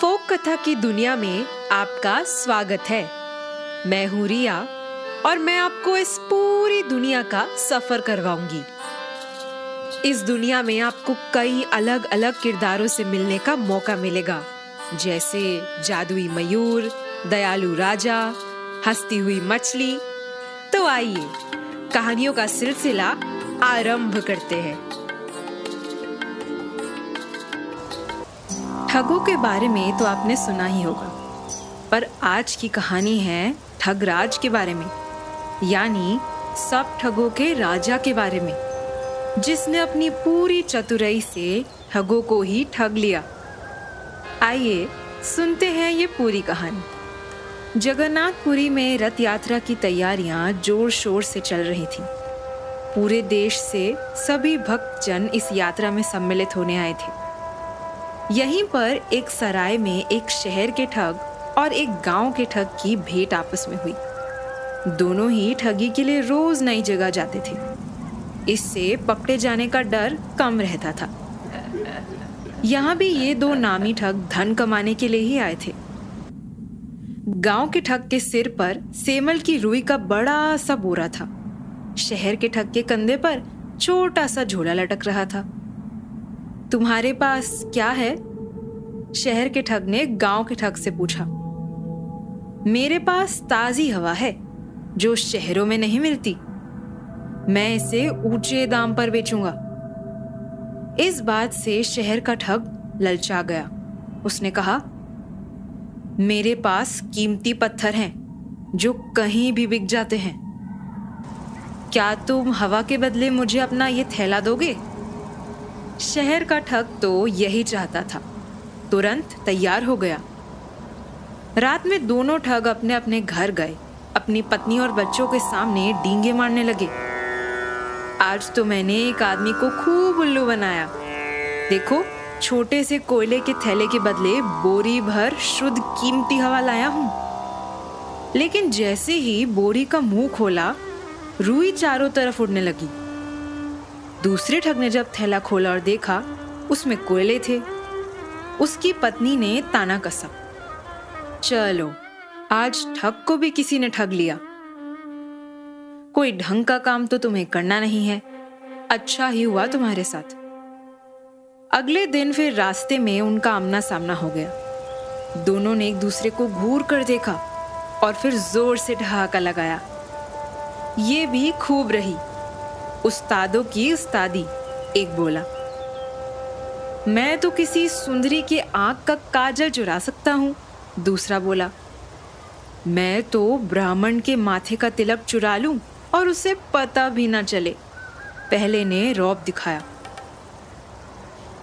फोक कथा की दुनिया में आपका स्वागत है। मैं हूँ रिया और मैं आपको इस पूरी दुनिया का सफ़र करवाऊँगी। इस दुनिया में आपको कई अलग अलग किरदारों से मिलने का मौका मिलेगा, जैसे जादुई मयूर, दयालु राजा, हंसती हुई मछली। तो आइए, कहानियों का सिलसिला आरंभ करते हैं। ठगों के बारे में तो आपने सुना ही होगा। पर आज की कहानी है ठगराज के बारे में, यानी सब ठगों के राजा के बारे में, जिसने अपनी पूरी चतुराई से ठगों को ही ठग लिया। आइए सुनते हैं ये पूरी कहानी। जगन्नाथपुरी में रथ यात्रा की तैयारियाँ ज़ोर शोर से चल रही थी। पूरे देश से सभी भक्तजन इस यात्रा में सम्मिलित होने आए थे। यहीं पर एक सराय में एक शहर के ठग और एक गाँव के ठग की भेंट आपस में हुई। दोनों ही ठगी के लिए रोज नई जगह जाते थे। इससे पकड़े जाने का डर कम रहता था। यहाँ भी ये दो नामी ठग धन कमाने के लिए ही आए थे। गाँव के ठग के सिर पर सेमल की रुई का बड़ा सा बोरा था। शहर के ठग के कंधे पर छोटा सा झोला लटक रहा था। तुम्हारे पास क्या है? शहर के ठग ने गाँव के ठग से पूछा। मेरे पास ताजी हवा है, जो शहरों में नहीं मिलती। मैं इसे ऊँचे दाम पर बेचूँगा। इस बात से शहर का ठग ललचा गया। उसने कहा, मेरे पास कीमती पत्थर हैं, जो कहीं भी बिक जाते हैं। क्या तुम हवा के बदले मुझे अपना ये थैला दोगे? शहर का ठग तो यही चाहता था। तुरंत तैयार हो गया। रात में दोनों ठग अपने अपने घर गए। अपनी पत्नी और बच्चों के सामने डींगे मारने लगे। आज तो मैंने एक आदमी को खूब उल्लू बनाया। देखो, छोटे से कोयले के थैले के बदले बोरी भर शुद्ध कीमती हवा लाया हूँ। लेकिन जैसे ही बोरी का मुँह खोला, रुई चारों तरफ़ उड़ने लगी। दूसरे ठग ने जब थैला खोला और देखा, उसमें कोयले थे। उसकी पत्नी ने ताना कसा चलो, आज ठग को भी किसी ने ठग लिया। कोई ढंग का काम तो तुम्हें करना नहीं है। अच्छा ही हुआ तुम्हारे साथ। अगले दिन फिर रास्ते में उनका आमना सामना हो गया। दोनों ने एक दूसरे को घूर कर देखा और फिर ज़ोर से ठहाका लगाया। ये भी खूब रही। उस्तादों की उस्तादी, एक बोला, मैं तो किसी सुंदरी के आँख का काजल चुरा सकता हूँ। दूसरा बोला, मैं तो ब्राह्मण के माथे का तिलक चुरा लूँ और उसे पता भी ना चले। पहले ने रौब दिखाया।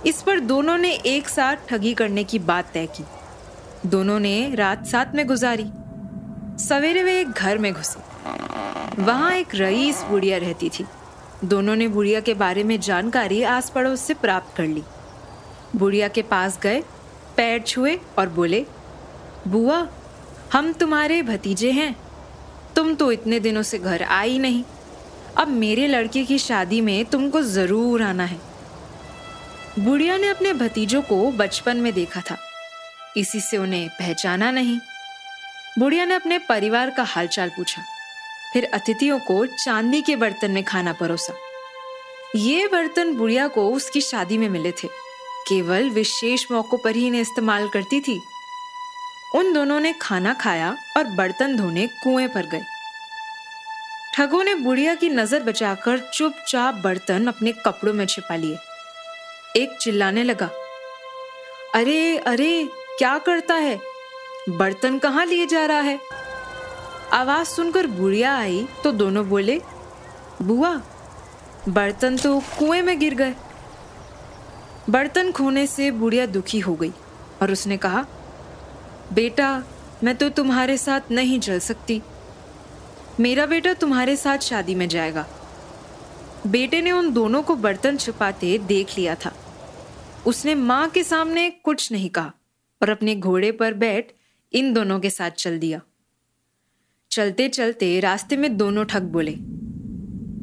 इस पर दोनों ने एक साथ ठगी करने की बात तय की। दोनों ने रात साथ में गुजारी। सवेरे वे एक घर में घुसे। वहाँ एक रईस बुढ़िया रहती थी। दोनों ने बुढ़िया के बारे में जानकारी आस पड़ोस से प्राप्त कर ली। बुढ़िया के पास गए, पैर छुए और बोले, बुआ, हम तुम्हारे भतीजे हैं। तुम तो इतने दिनों से घर आई नहीं। अब मेरे लड़के की शादी में तुमको ज़रूर आना है। बुढ़िया ने अपने भतीजों को बचपन में देखा था। इसी से उन्हें पहचाना नहीं। बुढ़िया ने अपने परिवार का हालचाल पूछा। फिर अतिथियों को चांदी के बर्तन में खाना परोसा। ये बर्तन बुढ़िया को उसकी शादी में मिले थे। केवल विशेष मौकों पर ही इन्हें इस्तेमाल करती थी। उन दोनों ने खाना खाया और बर्तन धोने कुएँ पर गए। ठगों ने बुढ़िया की नज़र बचाकर चुपचाप बर्तन अपने कपड़ों में छिपा लिए। एक चिल्लाने लगा, अरे अरे, क्या करता है? बर्तन कहाँ लिए जा रहा है? आवाज़ सुनकर बुढ़िया आई तो दोनों बोले, बुआ, बर्तन तो कुएँ में गिर गए। बर्तन खोने से बुढ़िया दुखी हो गई और उसने कहा, बेटा, मैं तो तुम्हारे साथ नहीं चल सकती। मेरा बेटा तुम्हारे साथ शादी में जाएगा। बेटे ने उन दोनों को बर्तन छुपाते देख लिया था। उसने माँ के सामने कुछ नहीं कहा और अपने घोड़े पर बैठ इन दोनों के साथ चल दिया। चलते चलते रास्ते में दोनों ठग बोले,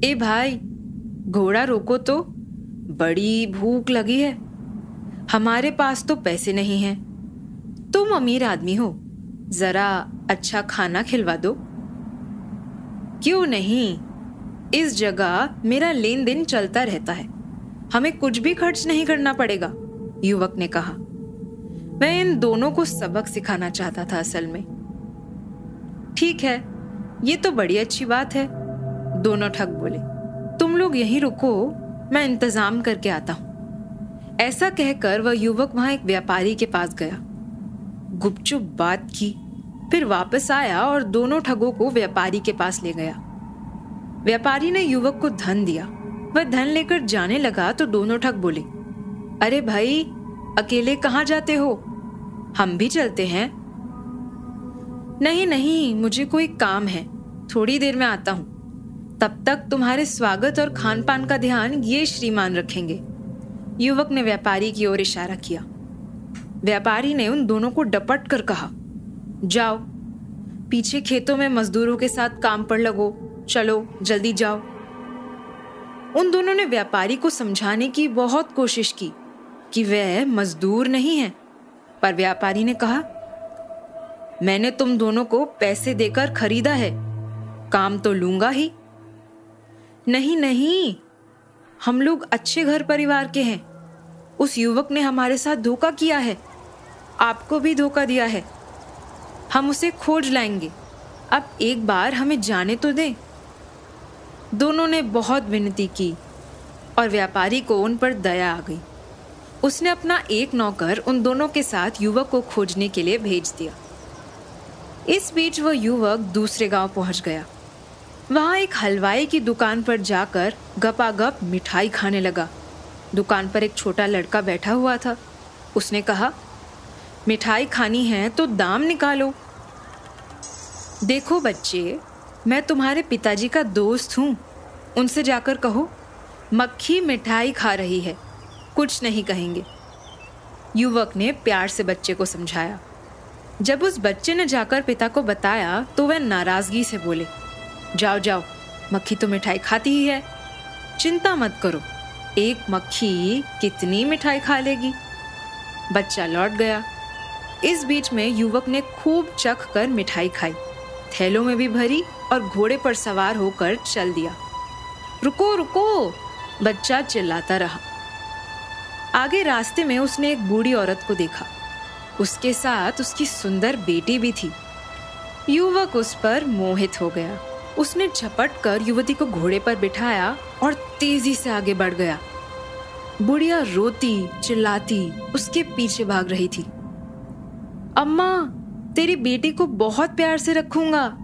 ए भाई, घोड़ा रोको तो बड़ी भूख लगी है। हमारे पास तो पैसे नहीं हैं। तुम अमीर आदमी हो, जरा अच्छा खाना खिलवा दो। क्यों नहीं? इस जगह मेरा लेन देन चलता रहता है। हमें कुछ भी खर्च नहीं करना पड़ेगा, युवक ने कहा। मैं इन दोनों को सबक सिखाना चाहता था असल में। ठीक है, ये तो बड़ी अच्छी बात है। दोनों ठग बोले, तुम लोग यहीं रुको, मैं इंतज़ाम करके आता हूँ। ऐसा कहकर वह युवक वहाँ एक व्यापारी के पास गया। गुपचुप बात की, फिर वापस आया और दोनों ठगों को व्यापारी के पास ले गया। व्यापारी ने युवक को धन दिया। वह धन लेकर जाने लगा तो दोनों ठग बोले, अरे भाई, अकेले कहाँ जाते हो? हम भी चलते हैं। नहीं नहीं, मुझे कोई काम है। थोड़ी देर में आता हूँ। तब तक तुम्हारे स्वागत और खान पान का ध्यान ये श्रीमान रखेंगे। युवक ने व्यापारी की ओर इशारा किया। व्यापारी ने उन दोनों को डपट कर कहा, जाओ, पीछे खेतों में मजदूरों के साथ काम पर लगो। चलो, जल्दी जाओ। उन दोनों ने व्यापारी को समझाने की बहुत कोशिश की कि वह मजदूर नहीं है, पर व्यापारी ने कहा मैंने तुम दोनों को पैसे देकर खरीदा है। काम तो लूँगा ही। नहीं नहीं। हम लोग अच्छे घर परिवार के हैं। उस युवक ने हमारे साथ धोखा किया है। आपको भी धोखा दिया है। हम उसे खोज लाएँगे। अब एक बार हमें जाने तो दें। दोनों ने बहुत विनती की और व्यापारी को उन पर दया आ गई। उसने अपना एक नौकर उन दोनों के साथ युवक को खोजने के लिए भेज दिया। इस बीच वह युवक दूसरे गाँव पहुँच गया। वहाँ एक हलवाई की दुकान पर जाकर गपागप मिठाई खाने लगा। दुकान पर एक छोटा लड़का बैठा हुआ था। उसने कहा, मिठाई खानी है तो दाम निकालो। देखो बच्चे, मैं तुम्हारे पिताजी का दोस्त हूँ। उनसे जाकर कहो, मक्खी मिठाई खा रही है, कुछ नहीं कहेंगे। युवक ने प्यार से बच्चे को समझाया। जब उस बच्चे ने जाकर पिता को बताया तो वह नाराज़गी से बोले, जाओ जाओ, मक्खी तो मिठाई खाती ही है। चिंता मत करो, एक मक्खी कितनी मिठाई खा लेगी। बच्चा लौट गया। इस बीच में युवक ने खूब चख कर मिठाई खाई, थैलों में भी भरी और घोड़े पर सवार होकर चल दिया। रुको रुको, बच्चा चिल्लाता रहा। आगे रास्ते में उसने एक बूढ़ी औरत को देखा। उसके साथ उसकी सुंदर बेटी भी थी। युवक उस पर मोहित हो गया। उसने झपट कर युवती को घोड़े पर बिठाया और तेज़ी से आगे बढ़ गया। बुढ़िया रोती, चिल्लाती, उसके पीछे भाग रही थी। अम्मा, तेरी बेटी को बहुत प्यार से रखूँगा।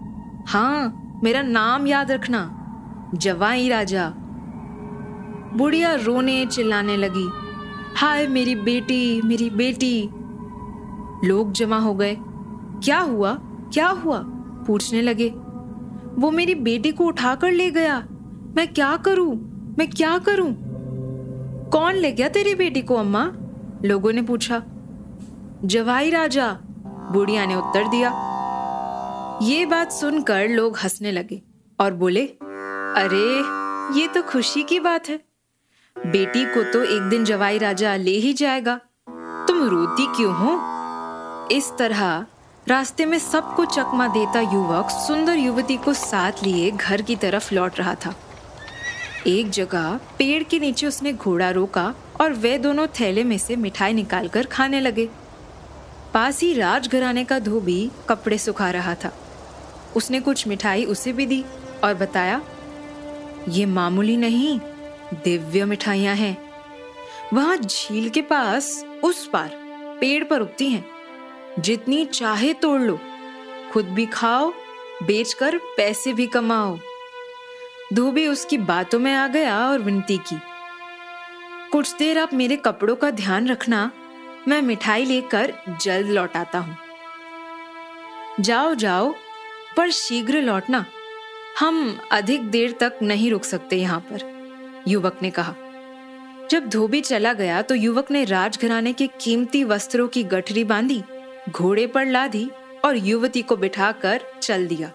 हाँ मेरा नाम याद रखना। जवाई राजा। बुढ़िया रोने चिल्लाने लगी। हाय मेरी बेटी मेरी बेटी। लोग जमा हो गए। क्या हुआ? क्या हुआ? पूछने लगे। वो मेरी बेटी को उठाकर ले गया। मैं क्या करूँ? मैं क्या करूँ? कौन ले गया तेरी बेटी को, अम्मा? लोगों ने पूछा। जवाई राजा, बुढ़िया ने उत्तर दिया। ये बात सुनकर लोग हंसने लगे और बोले, अरे, ये तो खुशी की बात है। बेटी को तो एक दिन जवाई राजा ले ही जाएगा। तुम रोती क्यों हो? इस तरह रास्ते में सबको चकमा देता युवक सुंदर युवती को साथ लिए घर की तरफ़ लौट रहा था। एक जगह पेड़ के नीचे उसने घोड़ा रोका और वे दोनों थैले में से मिठाई निकालकर खाने लगे। पास ही राजघराने का धोबी कपड़े सुखा रहा था। उसने कुछ मिठाई उसे भी दी और बताया, ये मामूली नहीं, दिव्य मिठाइयाँ हैं। वहाँ झील के पास उस पार पेड़ पर उगती हैं। जितनी चाहे तोड़ लो। खुद भी खाओ, बेचकर पैसे भी कमाओ। धोबी उसकी बातों में आ गया और विनती की, कुछ देर आप मेरे कपड़ों का ध्यान रखना, मैं मिठाई लेकर जल्द लौट आता हूँ। जाओ जाओ, पर शीघ्र लौटना। हम अधिक देर तक नहीं रुक सकते यहाँ पर, युवक ने कहा। जब धोबी चला गया तो युवक ने राजघराने के कीमती वस्त्रों की गठरी बांधी घोड़े पर लादी और युवती को बिठाकर चल दिया।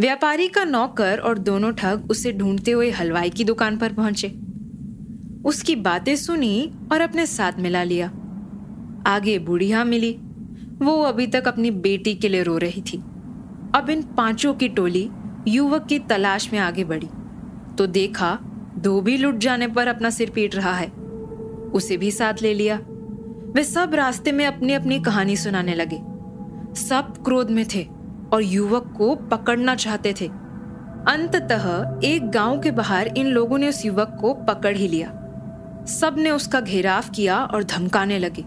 व्यापारी का नौकर और दोनों ठग उसे ढूंढते हुए हलवाई की दुकान पर पहुँचे। उसकी बातें सुनी और अपने साथ मिला लिया। आगे बुढ़िया मिली। वो अभी तक अपनी बेटी के लिए रो रही थी। अब इन पाँचों की टोली युवक की तलाश में आगे बढ़ी। तो देखा धोबी लुट जाने पर अपना सिर पीट रहा है। उसे भी साथ ले लिया। वे सब रास्ते में अपनी अपनी कहानी सुनाने लगे। सब क्रोध में थे और युवक को पकड़ना चाहते थे। अंततः एक गाँव के बाहर इन लोगों ने उस युवक को पकड़ ही लिया। सबने उसका घेराव किया और धमकाने लगे।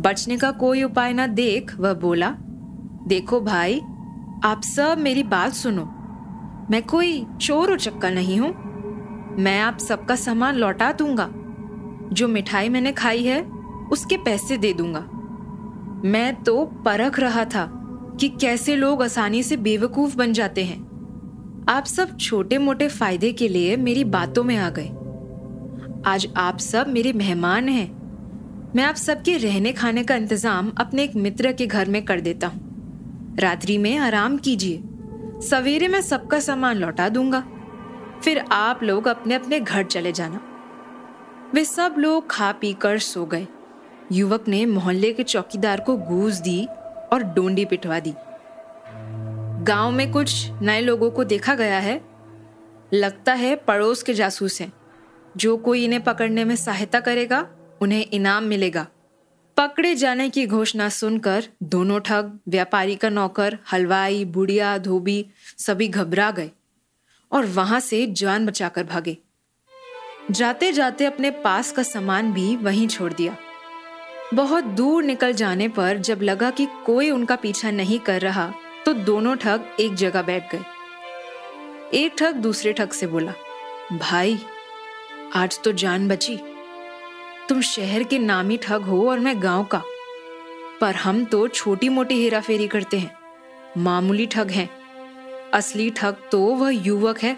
बचने का कोई उपाय ना देख वह बोला, देखो भाई, आप सब मेरी बात सुनो। मैं कोई चोर उचक्का नहीं हूँ। मैं आप सबका सामान लौटा दूँगा। जो मिठाई मैंने खाई है उसके पैसे दे दूँगा। मैं तो परख रहा था कि कैसे लोग आसानी से बेवकूफ़ बन जाते हैं। आप सब छोटे मोटे फ़ायदे के लिए मेरी बातों में आ गए। आज आप सब मेरे मेहमान हैं। मैं आप सबके रहने खाने का इंतज़ाम अपने एक मित्र के घर में कर देता हूँ। रात्रि में आराम कीजिए। सवेरे मैं सबका सामान लौटा दूँगा। फिर आप लोग अपने अपने घर चले जाना। वे सब लोग खा पी कर सो गए। युवक ने मोहल्ले के चौकीदार को गूज दी और डोंडी पिटवा दी। गाँव में कुछ नए लोगों को देखा गया है। लगता है पड़ोस के जासूस हैं। जो कोई इन्हें पकड़ने में सहायता करेगा, उन्हें इनाम मिलेगा। पकड़े जाने की घोषणा सुनकर दोनों ठग, व्यापारी का नौकर, हलवाई, बुढ़िया, धोबी, सभी घबरा गए और वहाँ से जान बचाकर भागे। जाते जाते अपने पास का सामान भी वहीं छोड़ दिया। बहुत दूर निकल जाने पर जब लगा कि कोई उनका पीछा नहीं कर रहा तो दोनों ठग एक जगह बैठ गए। एक ठग दूसरे ठग से बोला, भाई, आज तो जान बची। तुम शहर के नामी ठग हो और मैं गाँव का। पर हम तो छोटी मोटी हेरा फेरी करते हैं। मामूली ठग हैं। असली ठग तो वह युवक है।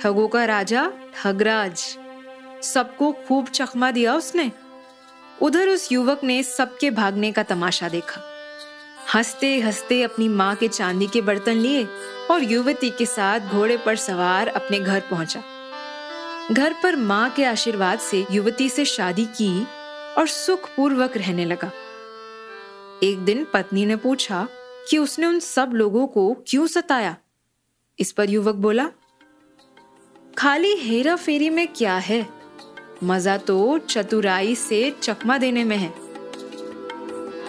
ठगों का राजा ठगराज। सबको खूब चकमा दिया उसने। उधर उस युवक ने सबके भागने का तमाशा देखा। हँसते हँसते अपनी माँ के चांदी के बर्तन लिए और युवती के साथ घोड़े पर सवार अपने घर पहुँचा। घर पर माँ के आशीर्वाद से युवती से शादी की और सुख पूर्वक रहने लगा। एक दिन पत्नी ने पूछा कि उसने उन सब लोगों को क्यों सताया? इस पर युवक बोला, खाली हेरा फेरी में क्या है? मज़ा तो चतुराई से चकमा देने में है।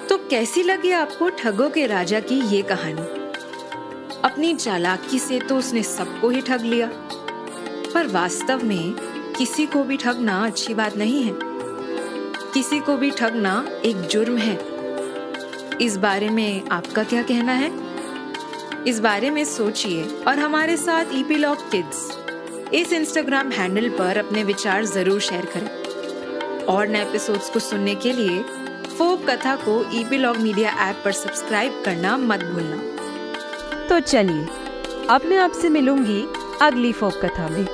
तो कैसी लगी आपको ठगों के राजा की ये कहानी? अपनी चालाकी से तो उसने सबको ही ठग लिया। पर वास्तव में किसी को भी ठगना अच्छी बात नहीं है। किसी को भी ठगना एक जुर्म है। इस बारे में आपका क्या कहना है? इस बारे में सोचिए और हमारे साथ ईपीलॉग किड्स इस इंस्टाग्राम हैंडल पर अपने विचार ज़रूर शेयर करें। और नए एपिसोड्स को सुनने के लिए फोक कथा को ईपीलॉग मीडिया ऐप पर सब्सक्राइब करना मत भूलना। तो चलिए अब मैं आपसे मिलूँगी अगली फोक कथा में।